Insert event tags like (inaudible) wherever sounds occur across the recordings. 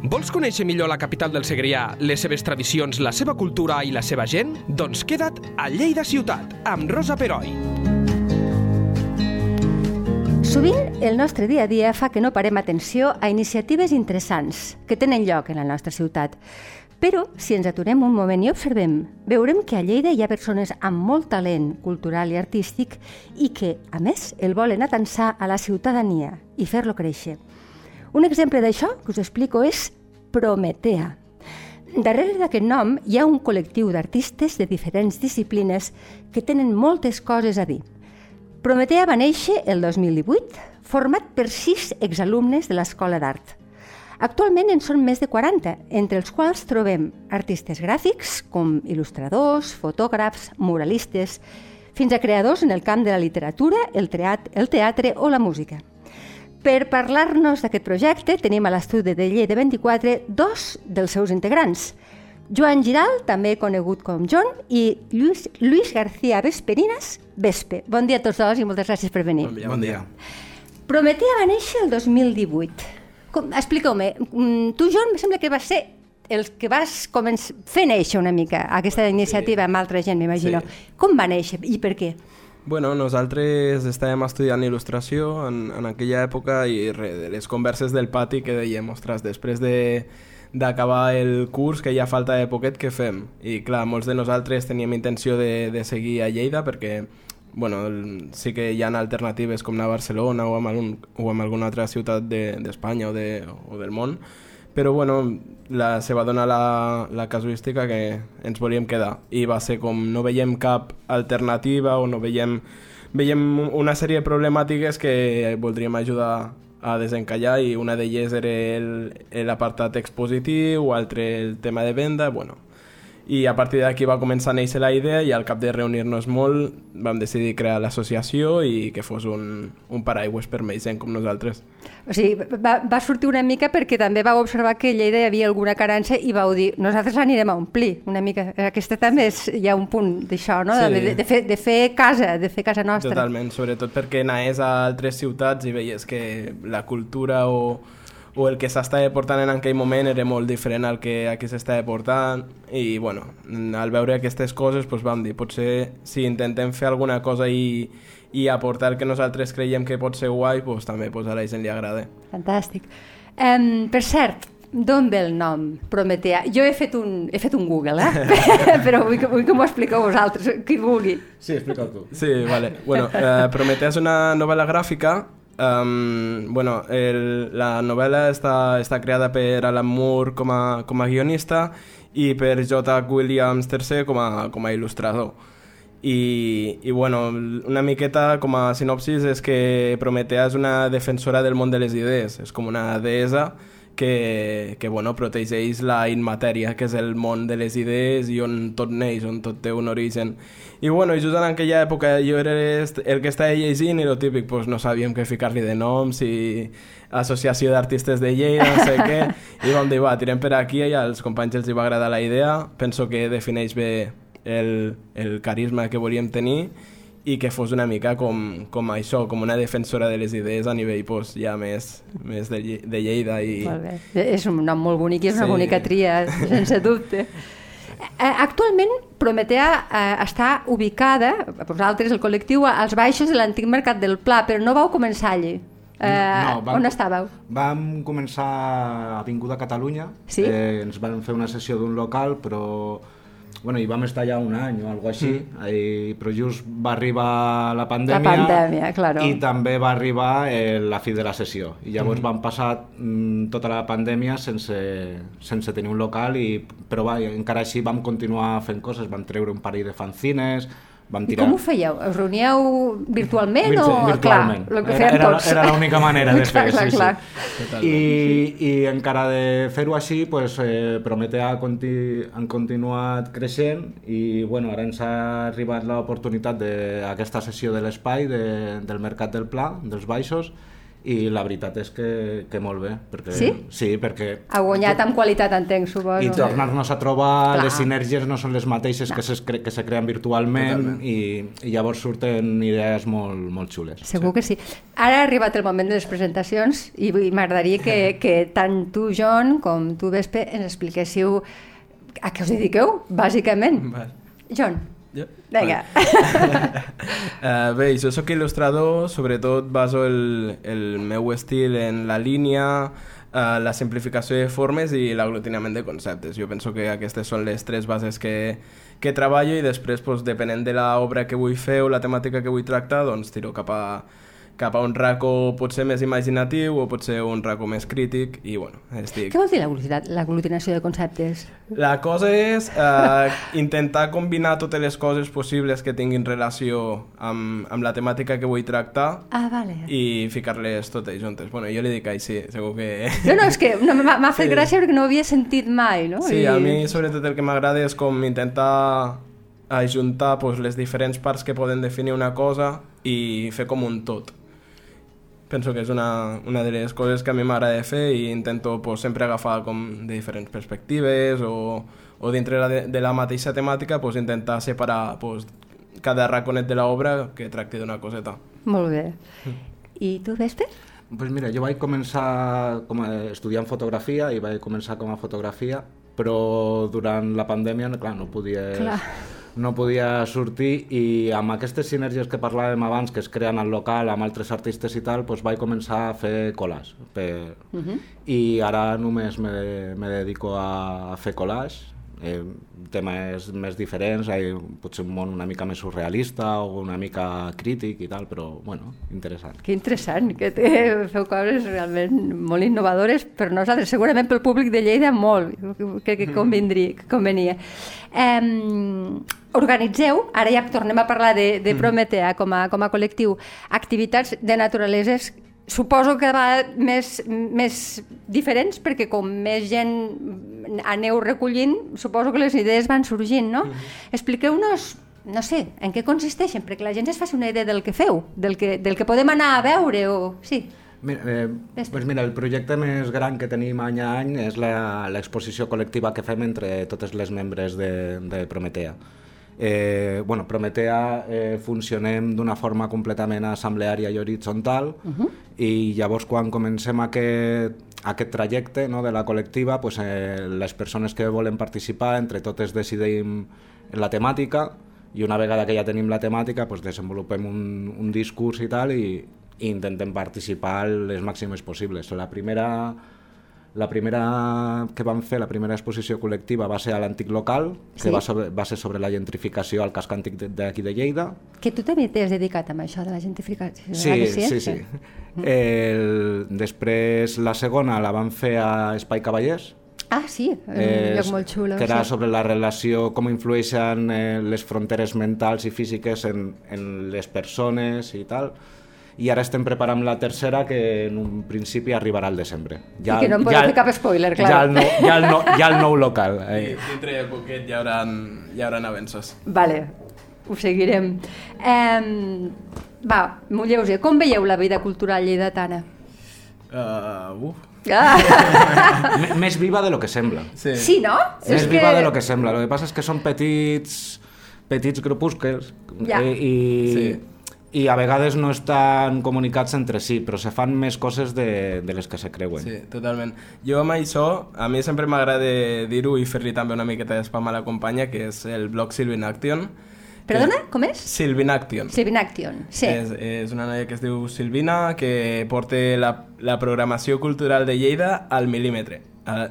Vols conèixer millor la capital del Segrià, les seves tradicions, la seva cultura i la seva gent? Doncs queda't a Lleida Ciutat, amb Rosa Peroi. Sovint el nostre dia a dia fa que no parem atenció a iniciatives interessants que tenen lloc en la nostra ciutat. Però, si ens aturem un moment i observem, veurem que a Lleida hi ha persones amb molt talent cultural i artístic i que, a més, el volen atansar a la ciutadania i fer-lo créixer. Un exemple d'això que us explico és Prometea. Darrere d'aquest nom hi ha un col·lectiu d'artistes de diferents disciplines que tenen moltes coses a dir. Prometea va néixer el 2018, format per sis exalumnes de l'Escola d'Art. Actualment en són més de 40, entre els quals trobem artistes gràfics, com il·lustradors, fotògrafs, muralistes, fins a creadors en el camp de la literatura, el teatre, el teatre o la música. Per parlar-nos d'aquest projecte tenim a l'estudi de Lleida 24 dos dels seus integrants, Joan Giral, també conegut com John, i Lluís, Lluís García Vesperinas, Vespe. Bon dia a tots dos i moltes gràcies per venir. Bon dia. Bon dia. Prometea va néixer el 2018. Expliqueu-me, mm, tu, John, em sembla que va ser el que vas fer néixer una mica aquesta iniciativa sí. amb altra gent, m'imagino. Sí. Com va néixer i per què? Bueno, nosaltres estàvem estudiant il·lustració en, en aquella època i re, de les converses del pati que dèiem, ostres, després de d'acabar el curs, que ja falta de poquet, què fem? I clar, molts de nosaltres teníem intenció de, de seguir a Lleida perquè bueno, sí que hi ha alternatives com anar a Barcelona o amb, algun, o alguna altra ciutat d'Espanya de, o, de, o del món, però bueno, la, se va donar la, la casuística que ens volíem quedar. I va ser com no veiem cap alternativa o no veiem, veiem una sèrie de problemàtiques que voldríem ajudar a desencallar i una d'elles era l'apartat expositiu, altre el tema de venda, bueno, i a partir d'aquí va començar a néixer la idea i al cap de reunir-nos molt vam decidir crear l'associació i que fos un, un paraigües per més gent com nosaltres. O sigui, va, va sortir una mica perquè també vau observar que a Lleida hi havia alguna carència i vau dir, nosaltres l'anirem a omplir una mica. Aquesta també és, hi ha un punt d'això, no? Sí. De, de, fer, de fer casa, de fer casa nostra. Totalment, sobretot perquè anaves a altres ciutats i veies que la cultura o o el que s'estava portant en aquell moment era molt diferent al que aquí s'estava portant i bueno, al veure aquestes coses doncs vam dir, potser si intentem fer alguna cosa i, i aportar que nosaltres creiem que pot ser guai, doncs també doncs a la gent li agrada. Fantàstic. Um, per cert, d'on ve el nom Prometea? Jo he fet un, he fet un Google, eh? (laughs) però vull que, vull que m'ho expliqueu vosaltres, qui vulgui. Sí, explica tu. Sí, vale. Bueno, uh, Prometea és una novel·la gràfica Um, bueno, el, la novel·la està, està creada per Alan Moore com a, com a guionista i per J. Williams III com a, com a il·lustrador. I, I, bueno, una miqueta com a sinopsis és que Prometea és una defensora del món de les idees, és com una deessa que, que bueno, protegeix la immatèria, que és el món de les idees i on tot neix, on tot té un origen. I bueno, just en aquella època jo era el que estava llegint i el típic, pues, no sabíem què ficar-li de noms i associació d'artistes de Lleida, no sé què, i vam dir, va, tirem per aquí i als companys els hi va agradar la idea, penso que defineix bé el, el carisma que volíem tenir i que fos una mica com, com això, com una defensora de les idees a nivell pues, ja més, més de, de Lleida. I... És un nom molt bonic i és una sí. bonica tria, sense dubte. Eh, actualment, Prometea eh, està ubicada, vosaltres, el col·lectiu, als baixos de l'antic Mercat del Pla, però no vau començar allí. Eh, no, vam, on estàveu? Vam començar a Avinguda Catalunya, sí? eh, ens van fer una sessió d'un local, però bueno, i vam estar allà un any o alguna així, mm. i, però just va arribar la pandèmia, la pandèmia claro. i també va arribar eh, la fi de la sessió. I llavors mm. vam passar mm, tota la pandèmia sense, sense tenir un local, i, però va, encara així vam continuar fent coses, vam treure un parell de fanzines, vam tirar... I com ho fèieu? Us reuníeu virtualment Virtu o...? Virtualment. Clar, que fèiem era, tots. Era l'única manera de (laughs) fer, clar, sí, clar. sí. I, I encara de fer-ho així, pues, eh, Prometea conti han continuat creixent i bueno, ara ens ha arribat l'oportunitat d'aquesta sessió de l'espai de, del Mercat del Pla, dels Baixos, i la veritat és que, que molt bé. Perquè, Sí? Sí, perquè... Ha guanyat amb qualitat, entenc, suposo. I tornar-nos a trobar, Clar. les sinergies no són les mateixes que, se, cre que se creen virtualment i, i llavors surten idees molt, molt xules. Segur que sí. Ara ha arribat el moment de les presentacions i m'agradaria que, (laughs) que tant tu, John, com tu, Vespe, ens expliquéssiu a què us dediqueu, bàsicament. Vale. John, Jo? vinga. Uh, (laughs) bé, jo sóc il·lustrador, sobretot baso el, el meu estil en la línia, uh, la simplificació de formes i l'aglutinament de conceptes. Jo penso que aquestes són les tres bases que, que treballo i després, doncs, depenent de l'obra que vull fer o la temàtica que vull tractar, doncs tiro cap a, cap a un raco potser més imaginatiu o potser un raco més crític i bueno, estic... Què vol dir l'aglutinació de conceptes? La cosa és eh, intentar combinar totes les coses possibles que tinguin relació amb, amb la temàtica que vull tractar Ah, vale. i ficar-les totes juntes. Bueno, jo li dic així, segur que... (laughs) No, no, és que no, m'ha fet Sí. gràcia perquè no ho havia sentit mai, no? Sí, I- a mi sobretot el que m'agrada és com intentar ajuntar pues, les diferents parts que poden definir una cosa i fer com un tot. Penso que és una, una de les coses que a mi m'agrada fer i intento pues, sempre agafar com de diferents perspectives o, o dintre la de, de la mateixa temàtica pues, intentar separar pues, cada raconet de l'obra que tracti d'una coseta. Molt bé. I tu, Vespe? Pues mira, jo vaig començar com a estudiant fotografia i vaig començar com a fotografia, però durant la pandèmia, clar, no podia, Clar. No podia sortir i amb aquestes sinergies que parlàvem abans, que es creen al local amb altres artistes i tal, doncs vaig començar a fer collage. Per... Uh -huh. I ara només me, me dedico a, a fer collage, eh, temes més diferents, ha potser un món una mica més surrealista o una mica crític i tal, però bueno, interessant. Que interessant, que té, feu coses realment molt innovadores per nosaltres, segurament pel públic de Lleida molt, que, que, convindria, que convenia. Um, organitzeu, ara ja tornem a parlar de, de Prometea com a, com a col·lectiu, activitats de naturaleses suposo que va més, més diferents perquè com més gent aneu recollint, suposo que les idees van sorgint, no? Expliqueu-nos no sé, en què consisteixen, perquè la gent es faci una idea del que feu, del que, del que podem anar a veure o... Sí. Mira, eh, pues mira, el projecte més gran que tenim any a any és la- l'exposició col·lectiva que fem entre totes les membres de, de Prometea. Eh, bueno, Prometea eh, funcionem d'una forma completament assembleària i horitzontal uh -huh. i llavors quan comencem aquest, aquest trajecte no, de la col·lectiva, pues, eh, les persones que volen participar, entre totes decidim la temàtica i una vegada que ja tenim la temàtica pues, desenvolupem un, un discurs i tal i, i intentem participar les màximes possibles. La primera, la primera que vam fer, la primera exposició col·lectiva va ser a l'antic local, que Sí. va, sobre, va ser sobre la gentrificació al casc antic d'aquí de Lleida. Que tu també t'has dedicat amb això de la gentrificació. Sí, eh? sí, sí. El, després la segona la vam fer a Espai Cavallers, Ah, sí, un lloc molt xulo. que era sí. sobre la relació, com influeixen eh, les fronteres mentals i físiques en, en les persones i tal. I ara estem preparant la tercera, que en un principi arribarà al desembre. I que no em podeu fer cap spoiler, clar. Ja el, nou, ja el, nou, ja el nou local. I Eh. dintre de poquet hi haurà, hi haurà avenços. Vale, ho seguirem. Um, va, Molleuser, com veieu la vida cultural lleidatana? Uh, uf. (laughs) Ah, Més viva de lo que sembla. Sí. sí, no? Més viva de lo que sembla. Lo que passa és que són petits, petits grupuscles Ja. eh, i, Sí. I a vegades no estan comunicats entre si, però se fan més coses de, de les que se creuen. Sí, totalment. Jo amb això, a mi sempre m'agrada dir-ho i fer-li també una miqueta d'espam a la companya, que és el blog Sylvin Action. Perdona, com és? Sylvin Action. Silvin Action, sí. És, és una noia que es diu Silvina, que porta la, la programació cultural de Lleida al mil·límetre.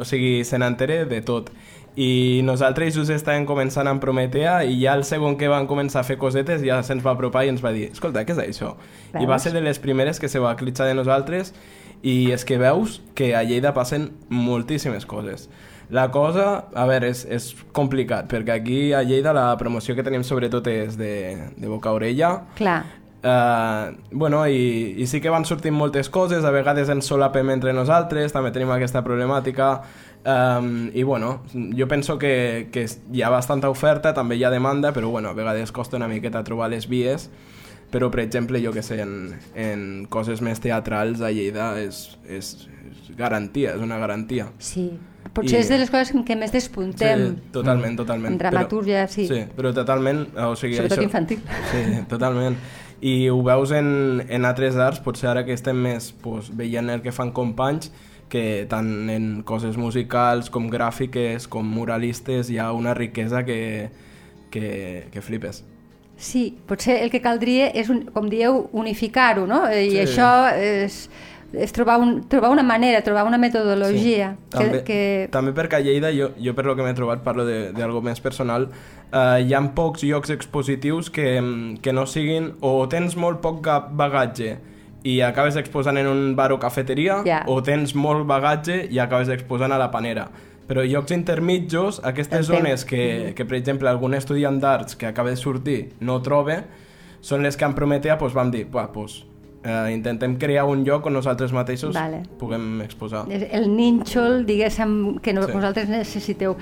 O sigui, se n'entere de tot. I nosaltres just estàvem començant amb Prometea i ja el segon que van començar a fer cosetes ja se'ns va apropar i ens va dir escolta, què és això? I va Veus? ser de les primeres que se va clitxar de nosaltres i és que veus que a Lleida passen moltíssimes coses. La cosa, a veure, és, és complicat, perquè aquí a Lleida la promoció que tenim sobretot és de, de boca a orella, Clar. Uh, bueno, i, i sí que van sortint moltes coses, a vegades ens solapem entre nosaltres, també tenim aquesta problemàtica, um, i bueno, jo penso que, que hi ha bastanta oferta, també hi ha demanda, però bueno, a vegades costa una miqueta trobar les vies però per exemple, jo que sé, en, en coses més teatrals a Lleida és, és, és garantia, és una garantia. Sí, potser I- és de les coses què més despuntem. Sí, totalment, totalment. En dramatúrgia, però, sí. Sí, però totalment... O sigui, Sobretot això, infantil. Sí, totalment. I ho veus en, en altres arts, potser ara que estem més pues, veient el que fan companys, que tant en coses musicals com gràfiques com muralistes hi ha una riquesa que, que, que flipes. Sí, potser el que caldria és, un, com dieu, unificar-ho, no? I Sí. això és, és trobar, un, trobar una manera, trobar una metodologia. També, Que, que... també perquè a Lleida, jo, jo per lo que m'he trobat, parlo d'algo més personal, eh, hi ha pocs llocs expositius que, que no siguin o tens molt poc ga- bagatge i acabes exposant en un bar o cafeteria Ja. o tens molt bagatge i acabes exposant a la panera. Però llocs intermitjos, aquestes Entenc. zones que, que, per exemple, algun estudiant d'arts que acaba de sortir no troba, són les que en Prometea doncs, vam dir, "Buah, doncs, eh, intentem crear un lloc on nosaltres mateixos Vale. puguem exposar. El nínxol, diguéssim, que no, Sí. vosaltres necessiteu.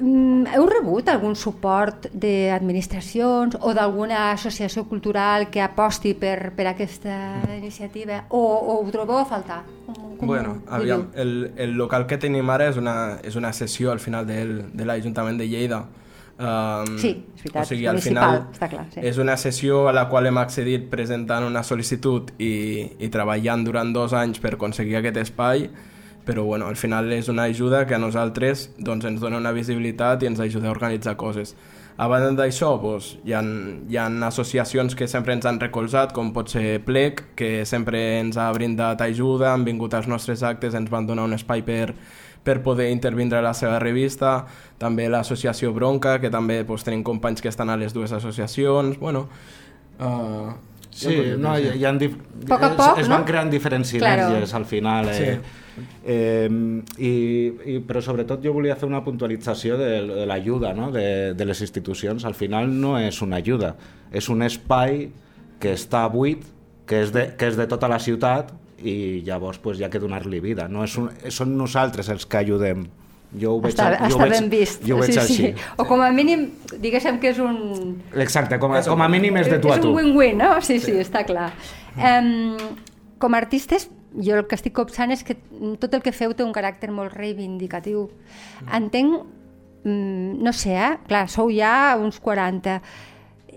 Mm, Heu rebut algun suport d'administracions o d'alguna associació cultural que aposti per, per aquesta iniciativa o, o ho trobeu a faltar? Com, com Bueno, aviam, el, el local que tenim ara és una, és una sessió al final del, de l'Ajuntament de Lleida. Um, Sí, és veritat, o sigui, al final està clar, sí. és una sessió a la qual hem accedit presentant una sol·licitud i, i treballant durant dos anys per aconseguir aquest espai, però bueno, al final és una ajuda que a nosaltres doncs, ens dona una visibilitat i ens ajuda a organitzar coses. A banda d'això, doncs, hi, ha, hi ha associacions que sempre ens han recolzat, com pot ser Plec, que sempre ens ha brindat ajuda, han vingut als nostres actes, ens van donar un espai per, per poder intervindre a la seva revista, també l'associació Bronca, que també doncs, tenim companys que estan a les dues associacions, bueno... Uh, Sí, no, hi, hi ha dif... Poc a es, poc, es no? van creant diferents Claro. sinergies al final. Eh? Eh, i, i, però sobretot jo volia fer una puntualització de, de l'ajuda no? de, de les institucions. Al final no és una ajuda, és un espai que està buit, que és de, que és de tota la ciutat i llavors pues, hi ha que donar-li vida. No és un, són nosaltres els que ajudem. Jo ho veig, Està, jo ho està veig, ben vist. Jo ho veig sí, així. sí. O com a mínim, diguéssim que és un... Exacte, com a, com a mínim és de tu a és tu. un win-win, no? Sí, sí, està clar. Um, com a artistes, jo el que estic copsant és que tot el que feu té un caràcter molt reivindicatiu. Entenc, mm, no sé, eh? clar, sou ja uns 40.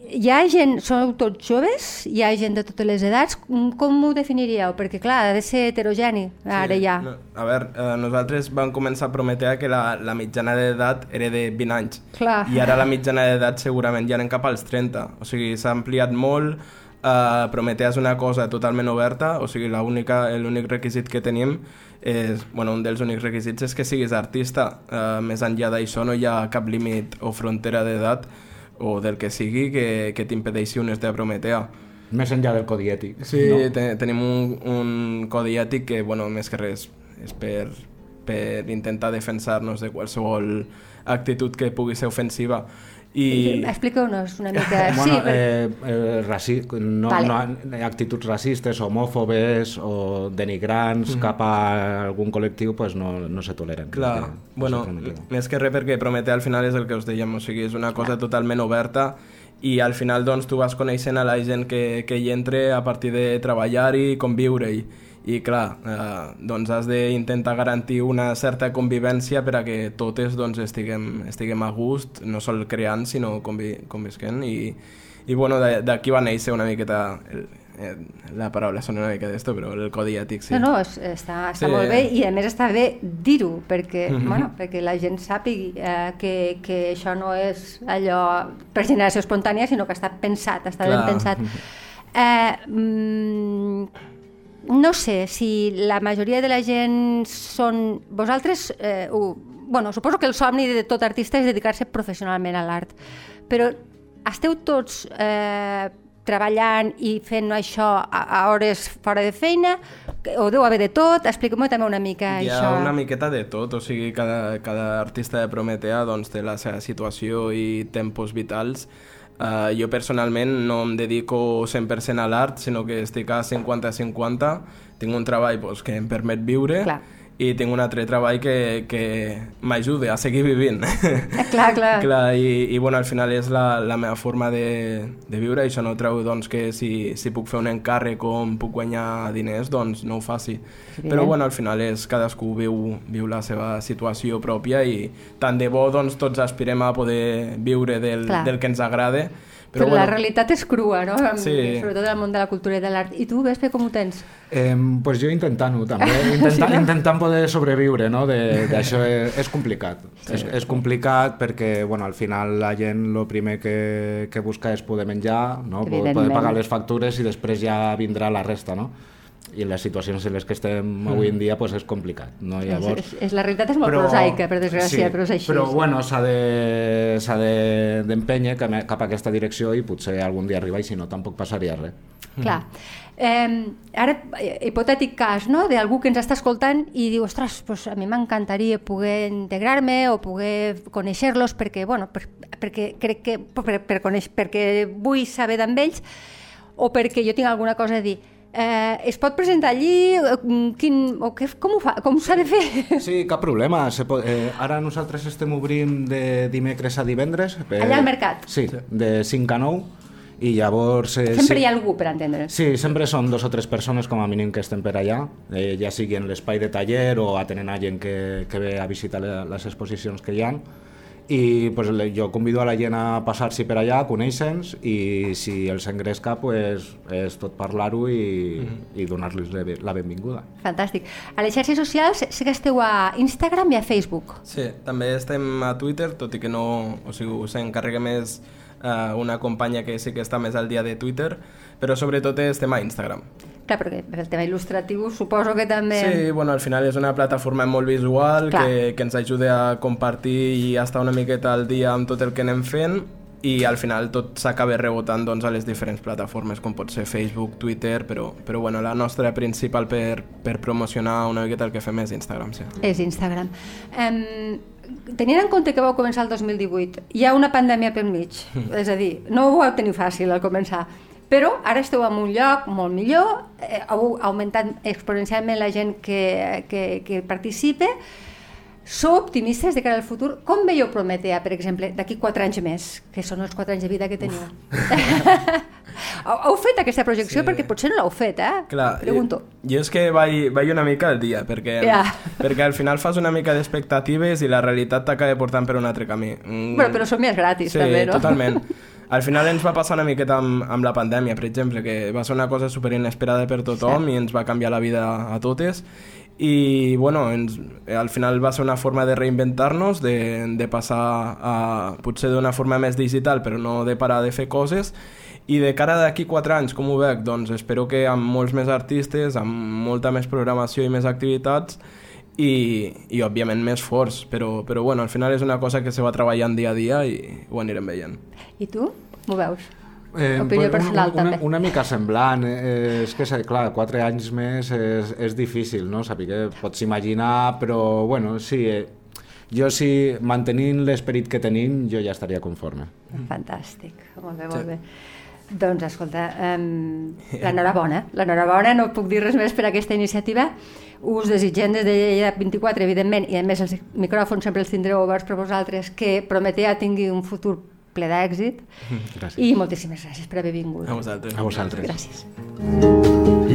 Hi ha gent, sou tots joves? Hi ha gent de totes les edats? Mm, Com ho definiríeu? Perquè, clar, ha de ser heterogeni, ara ja. No, a veure, eh, nosaltres vam començar a prometer que la, la mitjana d'edat era de 20 anys. Clar. I ara la mitjana d'edat segurament ja anem cap als 30. O sigui, s'ha ampliat molt. Uh, Prometea és una cosa totalment oberta, o sigui, l'únic requisit que tenim és, bueno, un dels únics requisits és que siguis artista. Uh, més enllà d'això no hi ha cap límit o frontera d'edat o del que sigui que, que t'impedeixi unir-te a Prometea. Més enllà del codi ètic. Sí, no? te, tenim un, un codi ètic que, bueno, més que res, és per, per intentar defensar-nos de qualsevol actitud que pugui ser ofensiva. I... Expliqueu-nos una mica. (laughs) Bueno, sí, eh, eh, raci... no, Vale. no, actituds racistes, homòfobes o denigrants cap a algun col·lectiu pues no, no se toleren. Clar, no bueno, més que res perquè Prometea al final és el que us dèiem, o sigui, és una cosa totalment oberta i al final doncs tu vas coneixent a la gent que, que hi entre a partir de treballar-hi i conviure-hi i clar, eh, doncs has d'intentar garantir una certa convivència per a que totes doncs, estiguem, estiguem a gust, no sol creant sinó convi convisquent i, i bueno, de- d'aquí va néixer una miqueta el, eh, la paraula sona una mica d'esto, però el codi ètic sí. No, no, està, està Sí. molt bé i a més està bé dir-ho perquè, Mhm. bueno, perquè la gent sàpigui eh, que, que això no és allò per generació espontània, sinó que està pensat, està Clar. ben pensat. (laughs) Eh, mm, no sé si la majoria de la gent són... Vosaltres, eh, ho... bueno, suposo que el somni de tot artista és dedicar-se professionalment a l'art, però esteu tots eh, treballant i fent això a, a hores fora de feina o deu haver de tot? Expliqueu-me també una mica Hi ha això. una miqueta de tot, o sigui, cada, cada artista de Prometea doncs, té la seva situació i tempos vitals. Uh, jo personalment no em dedico 100% a l'art, sinó que estic a 50-50. Tinc un treball doncs, que em permet viure Clar. I tinc un altre treball que, que m'ajuda a seguir vivint. (laughs) Eh, clar, clar. clar i, i bueno, al final és la, la meva forma de, de viure i això no treu doncs, que si, si puc fer un encàrrec o em puc guanyar diners, doncs no ho faci. Evident. Però bueno, al final és cadascú viu, viu la seva situació pròpia i tant de bo doncs, tots aspirem a poder viure del, Clar. del que ens agrada. Però, Però, la bueno, realitat és crua, no? Sí. Sobretot al món de la cultura i de l'art. I tu, Vespe, com ho tens? Eh, pues jo intentant-ho també, (laughs) intentant, intentant poder sobreviure no? de- d'això és, és complicat. Sí. És, és complicat perquè bueno, al final la gent el primer que, que busca és poder menjar, no? poder pagar les factures i després ja vindrà la resta. No? I les situacions en les que estem avui en dia pues, és complicat. No? Llavors, és, és, la realitat és molt prosaica, per desgràcia, sí, però és així. Però bueno, s'ha de- s'ha de- d'empènyer cap, a- aquesta direcció i potser algun dia arriba i si no tampoc passaria res. Clar. Eh, ara, hipotètic cas, no?, d'algú que ens està escoltant i diu, ostres, pues a mi m'encantaria poder integrar-me o poder conèixer-los perquè, bueno, per, perquè crec que, per, per conèixer, perquè vull saber d'ells o perquè jo tinc alguna cosa a dir. Eh, es pot presentar allí? Eh, Quin, o què, com ho fa? Com s'ha de fer? Sí, cap problema. Se pot, eh, ara nosaltres estem obrint de dimecres a divendres. Eh, Allà al mercat? Sí, de 5 a 9. I llavors... Eh, Sempre sí, hi ha algú, per entendre. Sí, sempre són dos o tres persones com a mínim que estem per allà, eh, ja sigui en l'espai de taller o atenent a gent que, que ve a visitar le- les exposicions que hi ha. I pues, jo convido a la gent a passar-s'hi per allà, conèixer-nos i si els engresca pues, és tot parlar-ho i, i donar-los la be- la benvinguda. Fantàstic. A les xarxes socials sé que esteu a Instagram i a Facebook. Sí, també estem a Twitter, tot i que no... O sigui, s'encarrega més eh, una companya que sí que està més al dia de Twitter, però sobretot estem a Instagram. Clar, perquè el tema il·lustratiu suposo que també... Sí, bueno, al final és una plataforma molt visual Clar. que, que ens ajuda a compartir i a estar una miqueta al dia amb tot el que anem fent i al final tot s'acaba rebotant doncs, a les diferents plataformes com pot ser Facebook, Twitter, però, però bueno, la nostra principal per, per promocionar una miqueta el que fem és Instagram, sí. És Instagram. Um, tenint en compte que vau començar el 2018, hi ha una pandèmia pel mig, és a dir, no ho vau tenir fàcil al començar, però ara esteu en un lloc molt millor, eh, heu augmentat exponencialment la gent que, que, que participa, sou optimistes de cara al futur? Com veieu Prometea, per exemple, d'aquí quatre anys més, que són els quatre anys de vida que teniu? (laughs) heu, fet aquesta projecció? Sí. Perquè potser no l'heu fet, eh? Clar, Pregunto. Jo, jo és que vaig, vaig una mica al dia, perquè, Ja. perquè al final fas una mica d'expectatives i la realitat t'acaba portant per un altre camí. Mm, Bueno, però són més gratis, sí, també, no? totalment. (laughs) Al final ens va passar una miqueta amb, amb la pandèmia, per exemple, que va ser una cosa super inesperada per tothom Sí. i ens va canviar la vida a totes i bueno, ens, al final va ser una forma de reinventar-nos, de, de passar a potser d'una forma més digital però no de parar de fer coses i de cara d'aquí 4 anys, com ho veig? Doncs espero que amb molts més artistes, amb molta més programació i més activitats i, i òbviament més forts, però, però bueno, al final és una cosa que se va treballant dia a dia i ho anirem veient. I tu? M'ho veus? Eh, Opinió personal, una, també. una, una mica semblant, eh, és que, clar, quatre anys més és, és difícil, no? Saber que pots imaginar, però, bueno, sí, eh, jo sí, mantenint l'esperit que tenim, jo ja estaria conforme. Fantàstic, molt bé, molt bé. Doncs, escolta, um, l'enhorabona. L'enhorabona, no puc dir res més per aquesta iniciativa. Us desitgem des de Lleida 24, evidentment, i a més els micròfons sempre els tindreu oberts per vosaltres, que Prometea tingui un futur ple d'èxit. Gràcies. I moltíssimes gràcies per haver vingut. A vosaltres. A vosaltres. Gràcies.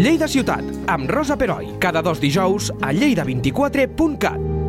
Lleida Ciutat, amb Rosa Peroi, cada dos dijous a lleida24.cat.